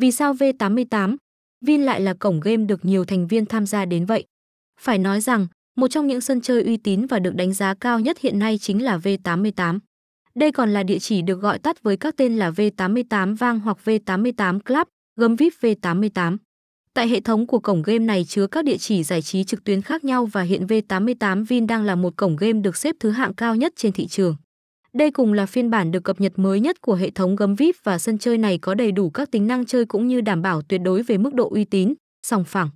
Vì sao V88 Vin lại là cổng game được nhiều thành viên tham gia đến vậy? Phải nói rằng, một trong những sân chơi uy tín và được đánh giá cao nhất hiện nay chính là V88. Đây còn là địa chỉ được gọi tắt với các tên là V88 Vang hoặc V88 Club, gấm VIP V88. Tại hệ thống của cổng game này chứa các địa chỉ giải trí trực tuyến khác nhau và hiện V88 Vin đang là một cổng game được xếp thứ hạng cao nhất trên thị trường. Đây cùng là phiên bản được cập nhật mới nhất của hệ thống gấm VIP và sân chơi này có đầy đủ các tính năng chơi cũng như đảm bảo tuyệt đối về mức độ uy tín, sòng phẳng.